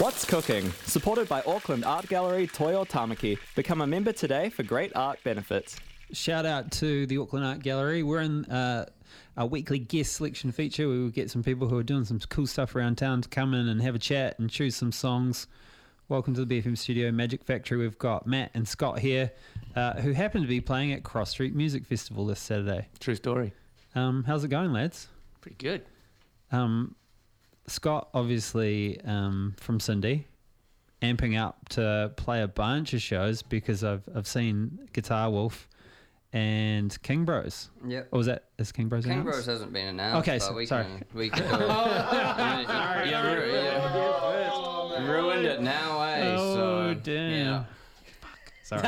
What's Cooking? Supported by Auckland Art Gallery Toi o Tāmaki. Become a member today for great art benefits. Shout out to the Auckland Art Gallery. We're in uh, a weekly guest selection feature. We will get some people who are doing some cool stuff around town to come in and have a chat and choose some songs. Welcome to the BFM studio, Magic Factory. We've got Matt and Scott here, uh, who happen to be playing at Cross Street Music Festival this Saturday. True story. Um, how's it going, lads? Pretty good. Um, Scott, obviously um, from Cindy, amping up to play a bunch of shows because I've I've seen Guitar Wolf and King Bros. Yep. Or was that is King Bros? King announced? Bros hasn't been announced. Okay, but so- we sorry. Can, we can do it. You- you ru- you ruined it now, eh? Oh so, damn! Yeah. Sorry.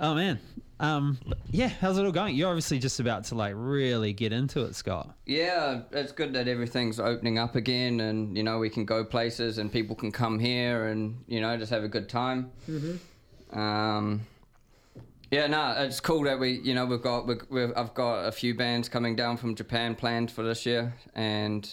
oh man. Um, yeah, how's it all going? You're obviously just about to like really get into it, Scott. Yeah, it's good that everything's opening up again, and you know we can go places, and people can come here, and you know just have a good time. Mm-hmm. Um, yeah, no, it's cool that we, you know, we've got, we've, we've, I've got a few bands coming down from Japan planned for this year, and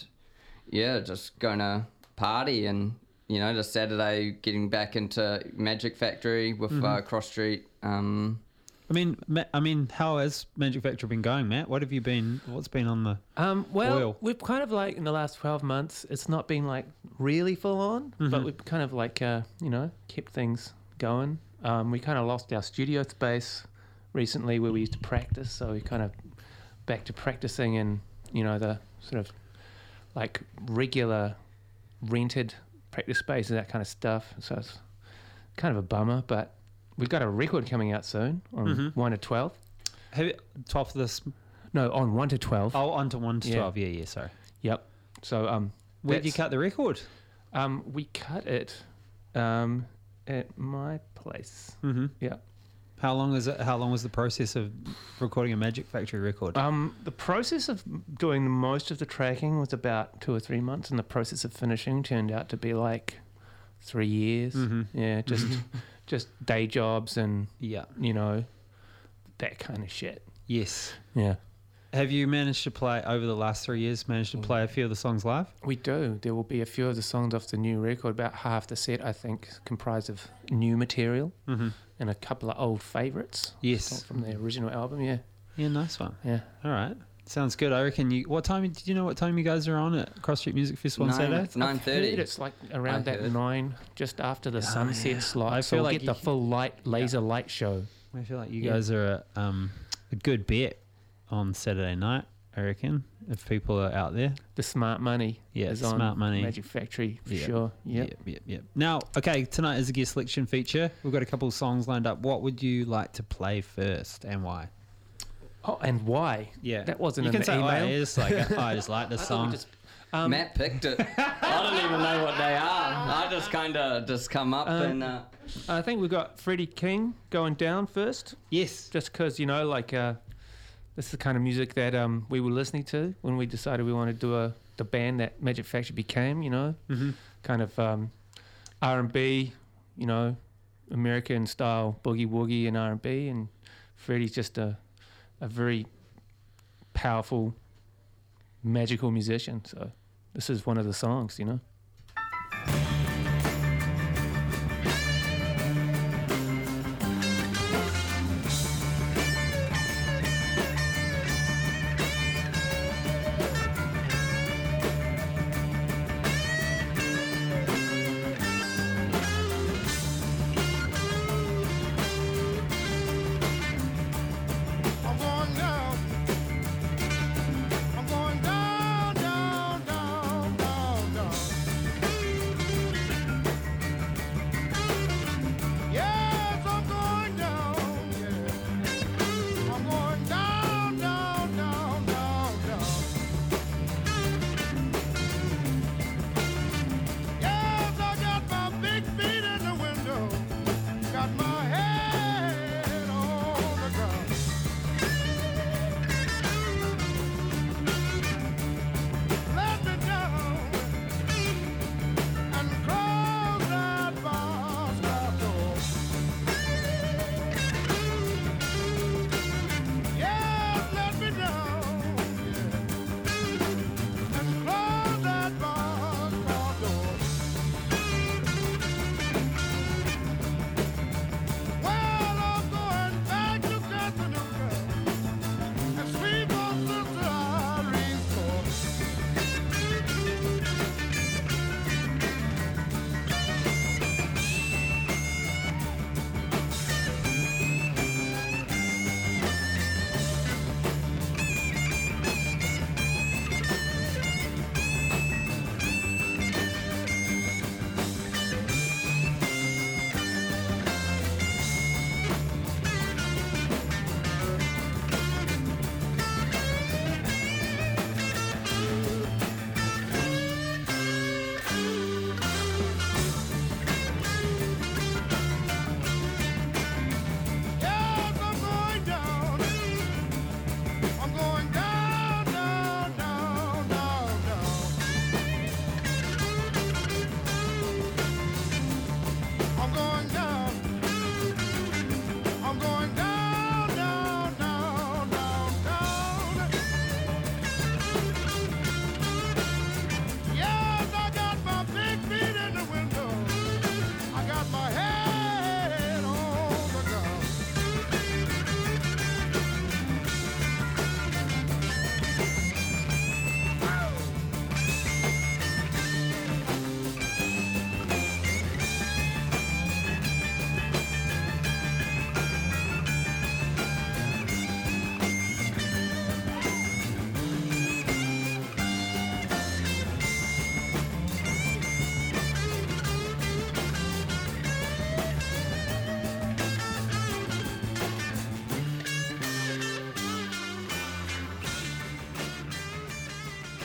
yeah, just gonna party and you know, just Saturday getting back into Magic Factory with uh, Cross Street. Um, I mean, I mean, how has Magic Factory been going, Matt? What have you been? What's been on the? Um, well, Oil. we've kind of like in the last 12 months, it's not been like really full on, but we've kind of like, uh, you know, kept things going. Um, we kind of lost our studio space recently where we used to practice. So we kind of back to practicing in, you know, the sort of like regular rented practice space and that kind of stuff. So it's kind of a bummer, but we've got a record coming out soon on 1 to 12. Have you, twelfth of this? No, on 1 to 12. Oh, on to one to Yeah. twelve. Yeah, yeah. Sorry. Yep. So um, Where did you cut the record? Um, we cut it um, at my place. Mm-hmm. Yeah. How long is it? How long was the process of recording a Magic Factory record? Um, the process of doing most of the tracking was about two or three months, and the process of finishing turned out to be like three years. Mhm. Yeah, just just day jobs and yeah. you know that kind of shit. Yes. Yeah, Have you managed to play over the last three years? Managed to play a few of the songs live? we do. There will be a few of the songs off the new record. About half the set, I think, comprised of new material Mm-hmm. and a couple of old favorites Yes. from the original album. Yeah, Yeah, nice one. yeah. All right. Sounds good. I reckon you. What time did you know? What time you guys are on at Cross Street Music Festival on Saturday? it's nine thirty. It's like around that nine, just after the sunset slot. I so feel we'll like get the you- full light laser light show. I feel like you Yeah. guys are a, um, a good bet on Saturday night. I reckon if people are out there. The smart money. Yeah, is Smart on Money. Magic Factory for Yeah. sure. Yep. Yep, yep, yep. Now, okay, tonight is a guest selection feature. We've got a couple of songs lined up. What would you like to play first and why? Oh, and why? Yeah, That wasn't you in can the say, email. Oh, I just like it. I just like this I thought we song. just- um, Matt picked it. I don't even know what they are. I just kind of just come up Um, and uh, I think we've got Freddie King going down first, yes. just because you know, like, uh, this is the kind of music that um, we were listening to when we decided we wanted to do a the band that Magic Factory became. You know, Mm-hmm. kind of um, R and B, you know, American style boogie woogie and R and B, and Freddie's just a a very powerful, magical musician. So this is one of the songs, you know.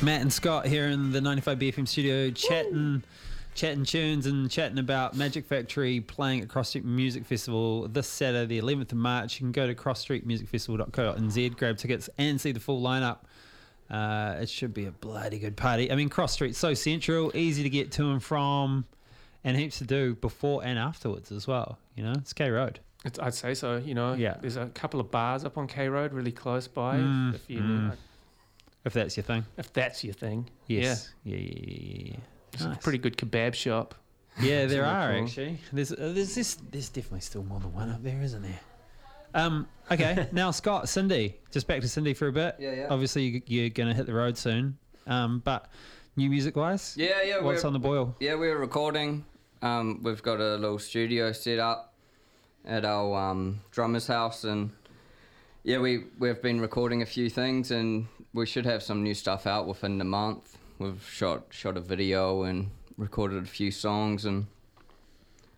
Matt and Scott here in the 95 BFM studio chatting, chatting tunes and chatting about Magic Factory playing at Cross Street Music Festival this Saturday, the 11th of March. You can go to crossstreetmusicfestival.co.nz, grab tickets, and see the full lineup. Uh, it should be a bloody good party. I mean, Cross Street's so central, easy to get to and from, and heaps to do before and afterwards as well. You know, it's K Road. It's, I'd say so. You know, Yeah. There's a couple of bars up on K Road, really close by. Mm, if you, mm. If that's your thing. if that's your thing. Yes. Yeah, yeah, yeah, yeah. yeah. It's Nice. a pretty good kebab shop. Yeah, there are cool. actually. There's uh, there's this there's definitely still more than one up there, isn't there? Um. Okay. now Scott, Cindy, just back to Cindy for a bit. Yeah, yeah. Obviously, you, you're gonna hit the road soon. Um. But new music wise, Yeah, yeah. what's on the boil? Yeah, we're recording. Um, we've got a little studio set up at our um, drummer's house, and yeah, we we've been recording a few things, and we should have some new stuff out within the month. We've shot shot a video and recorded a few songs, and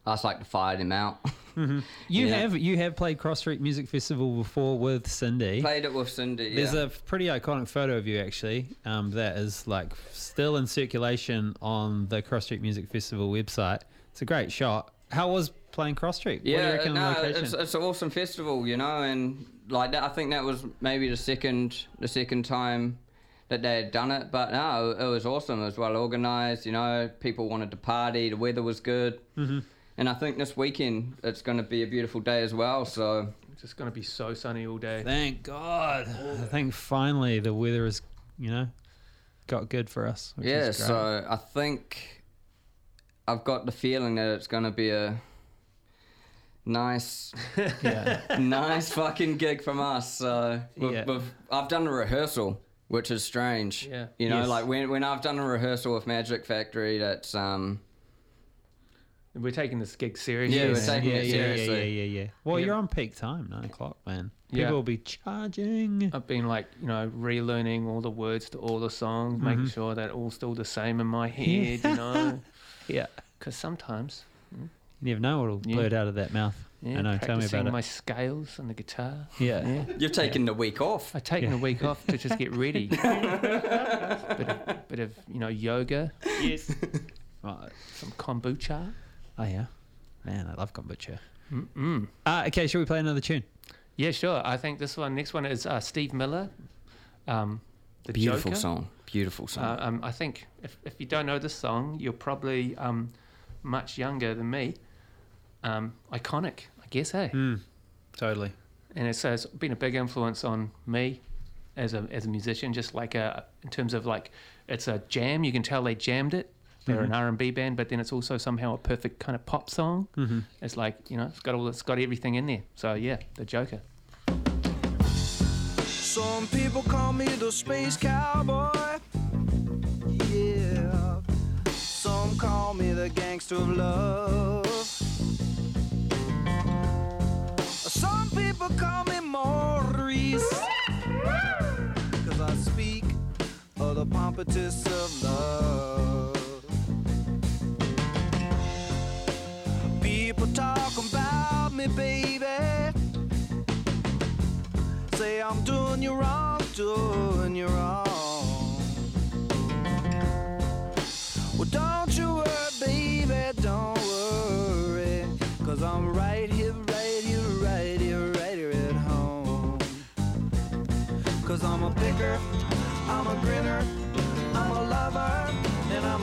I just like to fire them out. You Yeah. have you have played Cross Street Music Festival before with Cindy. Played it with Cindy. Yeah. There's a pretty iconic photo of you actually. Um, that is like still in circulation on the Cross Street Music Festival website. It's a great shot. How was playing Cross Street? what do you Yeah, reckon of the no, location? it's it's an awesome festival, you know, and like that. I think that was maybe the second the second time that they had done it, but no, it was awesome. It was well organized, you know. People wanted to party. The weather was good, mm-hmm. and I think this weekend it's going to be a beautiful day as well. So It's just going to be so sunny all day. Thank God. I think finally the weather has, you know, got good for us. Which yeah, is great. so I think I've got the feeling that it's going to be a nice yeah. nice fucking gig from us. So we've, Yeah. we've, I've done a rehearsal, which is strange. Yeah. You know, Yes. like when when I've done a rehearsal with Magic Factory, that's um We're taking this gig seriously. Yeah, we're taking yeah, it yeah, yeah, seriously. yeah, yeah, yeah. Well, Yeah. you're on peak time, nine o'clock, man. People Yeah. will be charging. I've been like, you know, relearning all the words to all the songs, making sure that all still the same in my head, you know. Yeah. Because sometimes, You never know what'll Yeah. blurt out of that mouth. yeah, I know. Tell me practicing about it. my scales on the guitar. Yeah. Yeah. you've taken a week off. I've taken Yeah. a week off to just get ready. bit, of, bit of, you know, yoga, Yes. right. some kombucha. Oh yeah. Man, I love kombucha. Mm-mm. Uh, okay, shall we play another tune? Yeah, sure. I think this one, next one is uh, Steve Miller. Um, the Beautiful Joker. song. Beautiful song. Uh, um, I think if, if you don't know this song, you're probably um, much younger than me. Um, iconic, I guess, eh? Mm, totally. And it's, uh, it's been a big influence on me as a as a musician. Just like a, in terms of like, it's a jam. You can tell they jammed it. They're an R and B band, but then it's also somehow a perfect kind of pop song. Mm-hmm. It's like you know, it's got all, it's got everything in there. So yeah, the Joker. Some people call me the space cowboy. Yeah. Some call me the gangster of love. People call me Maurice. Cause I speak of the pompatus of love. People talk about me, baby say I'm doing you wrong, doing you wrong.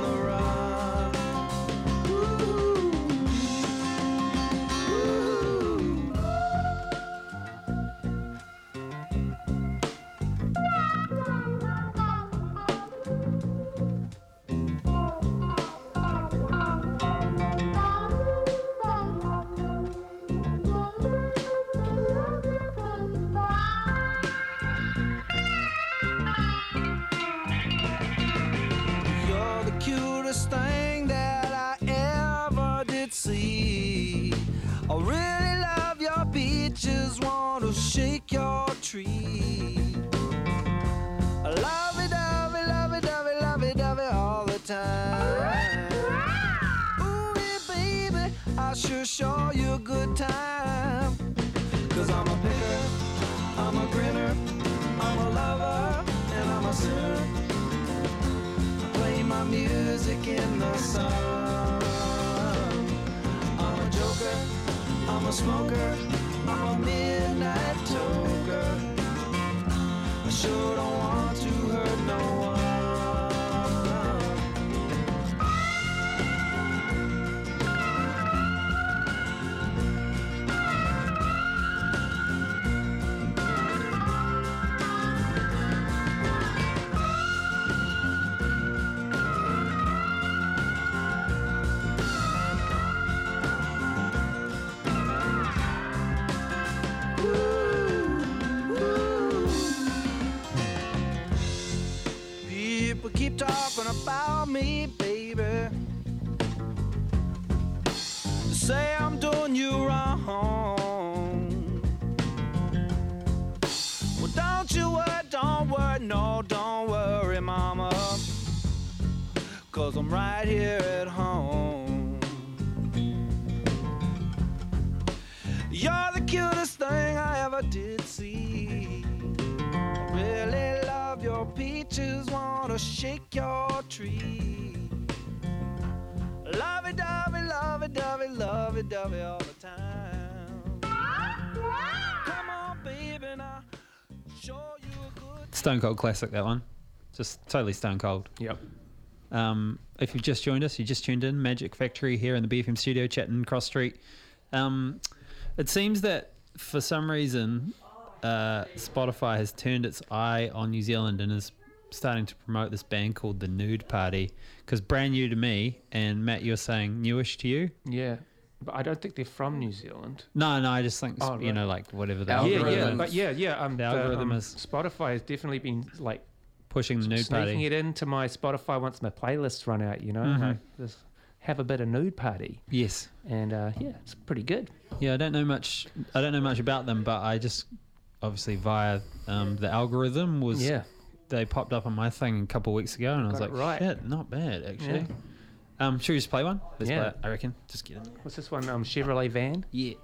the strangest thing that I ever did see. I really love your beaches, want to shake your tree. I love it, love it, love it, love it, love it, love it all the time. Ooh, yeah, baby, I sure show you a good time. Cause I'm a picker, I'm a grinner, I'm a lover, and I'm a sinner. Music in the sun. I'm a joker, I'm a smoker, I'm a midnight toker. I sure don't want Cause I'm right here at home. You're the cutest thing I ever did see. I really love your peaches, wanna shake your tree. Lovey dovey, lovey dovey, lovey dovey all the time. Come on, baby, now show you a good Stone Cold classic, that one. Just totally stone cold. Yep. Um, if you've just joined us, you just tuned in Magic Factory here in the BFM studio, chatting cross street. Um, it seems that for some reason, uh, Spotify has turned its eye on New Zealand and is starting to promote this band called the Nude Party. Because brand new to me, and Matt, you're saying newish to you? Yeah. But I don't think they're from New Zealand. No, no, I just think Oh, you know, like whatever the Algorithm. Yeah, yeah, but yeah, yeah. Um, The algorithm um, is- Spotify has definitely been like pushing the Nude sneaking Party. it into my Spotify once my playlists run out. You know, Mhm. like just have a bit of nude party, Yes. and uh, yeah, it's pretty good. Yeah, I don't know much. I don't know much about them, but I just obviously via um, the algorithm was Yeah, they popped up on my thing a couple weeks ago, and I was like, right. shit, not bad actually. Yeah. Um, should we just play one? Let's Yeah. play it, I reckon. Just get in. what's this one? Um, Chevrolet van. Yeah.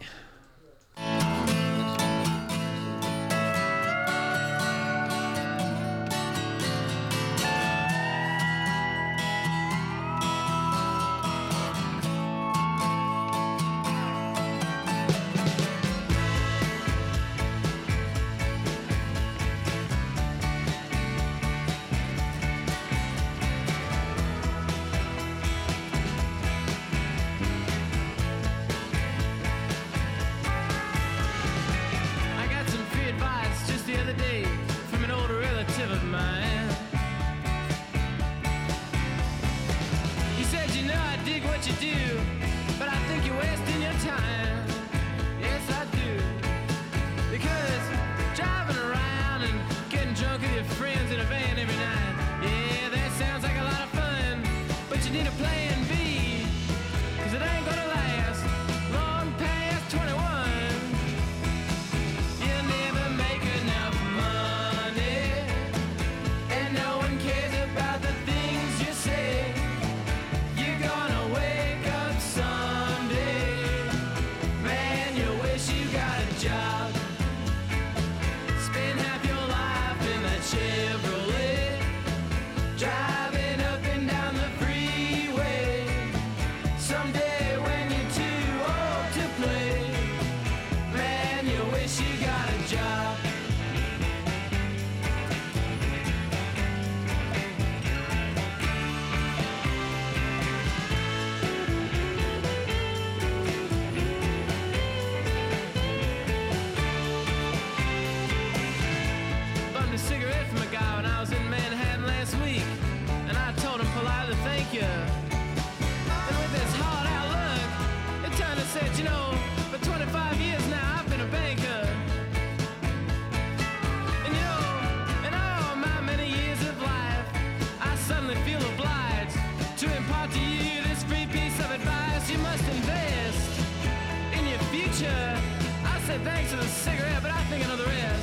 Cigarette, but I think another know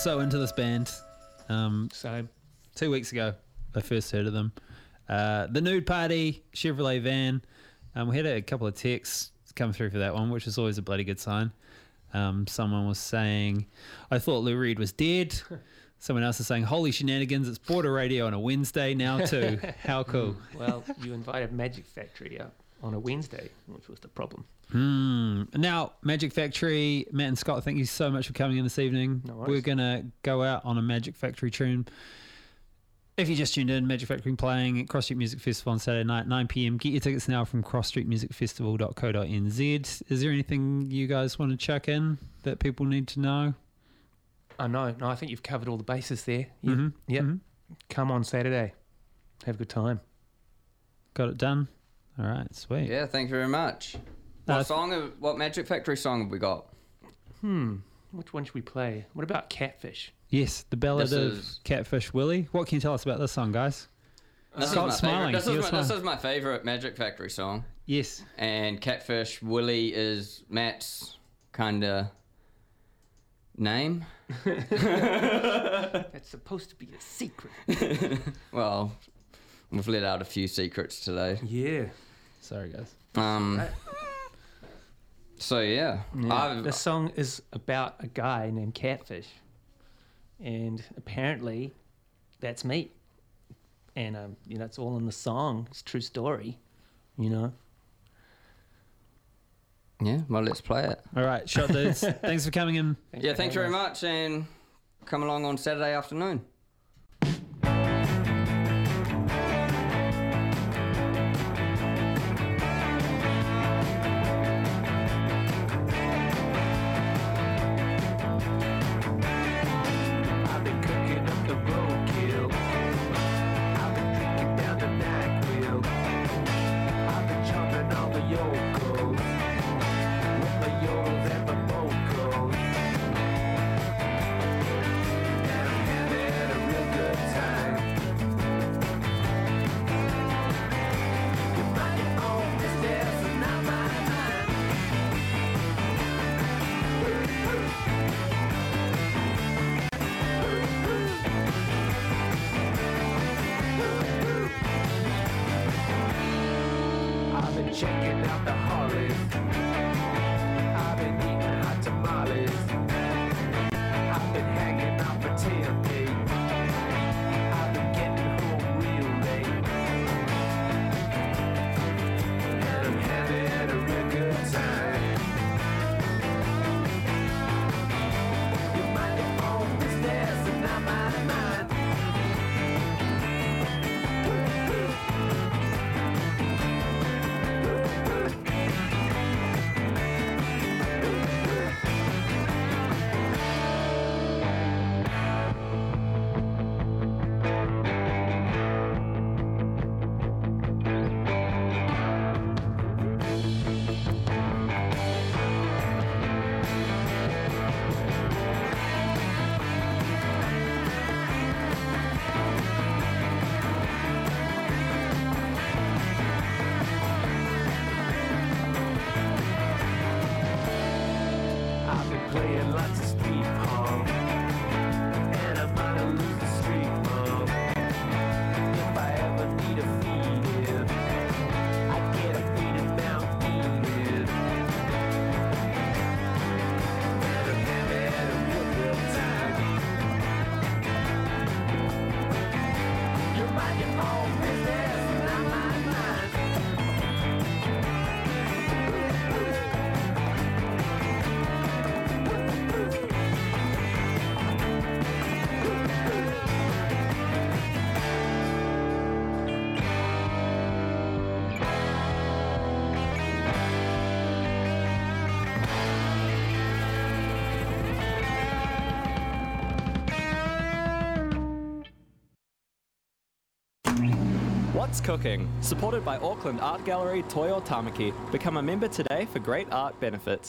so into this band. Um, So two weeks ago, I first heard of them. Uh, the Nude Party, Chevrolet van. Um, we had a couple of texts come through for that one, which is always a bloody good sign. Um, someone was saying, I thought Lou Reed was dead. Someone else is saying, Holy shenanigans, it's border radio on a Wednesday now, too. How cool. well, you invited Magic Factory up on a Wednesday, which was the problem. Hmm. Now, Magic Factory, Matt and Scott, thank you so much for coming in this evening. No. We're going to go out on a Magic Factory tune. If you just tuned in, Magic Factory playing at Cross Street Music Festival on Saturday night, 9 pm. Get your tickets now from crossstreetmusicfestival.co.nz. Is there anything you guys want to chuck in that people need to know? I know. No, I think you've covered all the bases there. You, Mhm, Yep. mhm. Come on Saturday. Have a good time. Got it done? All right, sweet. Yeah, thank you very much. What Uh, song? Have, what Magic Factory song have we got? Hmm. Which one should we play? What about Catfish? Yes, the ballad This of is- Catfish Willie. What can you tell us about this song, guys? This is Scott my smiling. Favorite, this, is my, this is my favorite Magic Factory song. Yes. And Catfish Willie is Matt's kind of name. That's supposed to be a secret. Well, we've let out a few secrets today. Yeah. Sorry, guys. Um. So yeah, I've, The song is about a guy named Catfish, and apparently, that's me. And um, you know, it's all in the song. It's a true story. You know. yeah. Well, let's play it. All right, shot dudes. Thanks for coming in. Yeah, thanks very much, and come along on Saturday afternoon. Out the Harleys. What's Cooking? Supported by Auckland Art Gallery Toi o Tāmaki. Become a member today for great art benefits.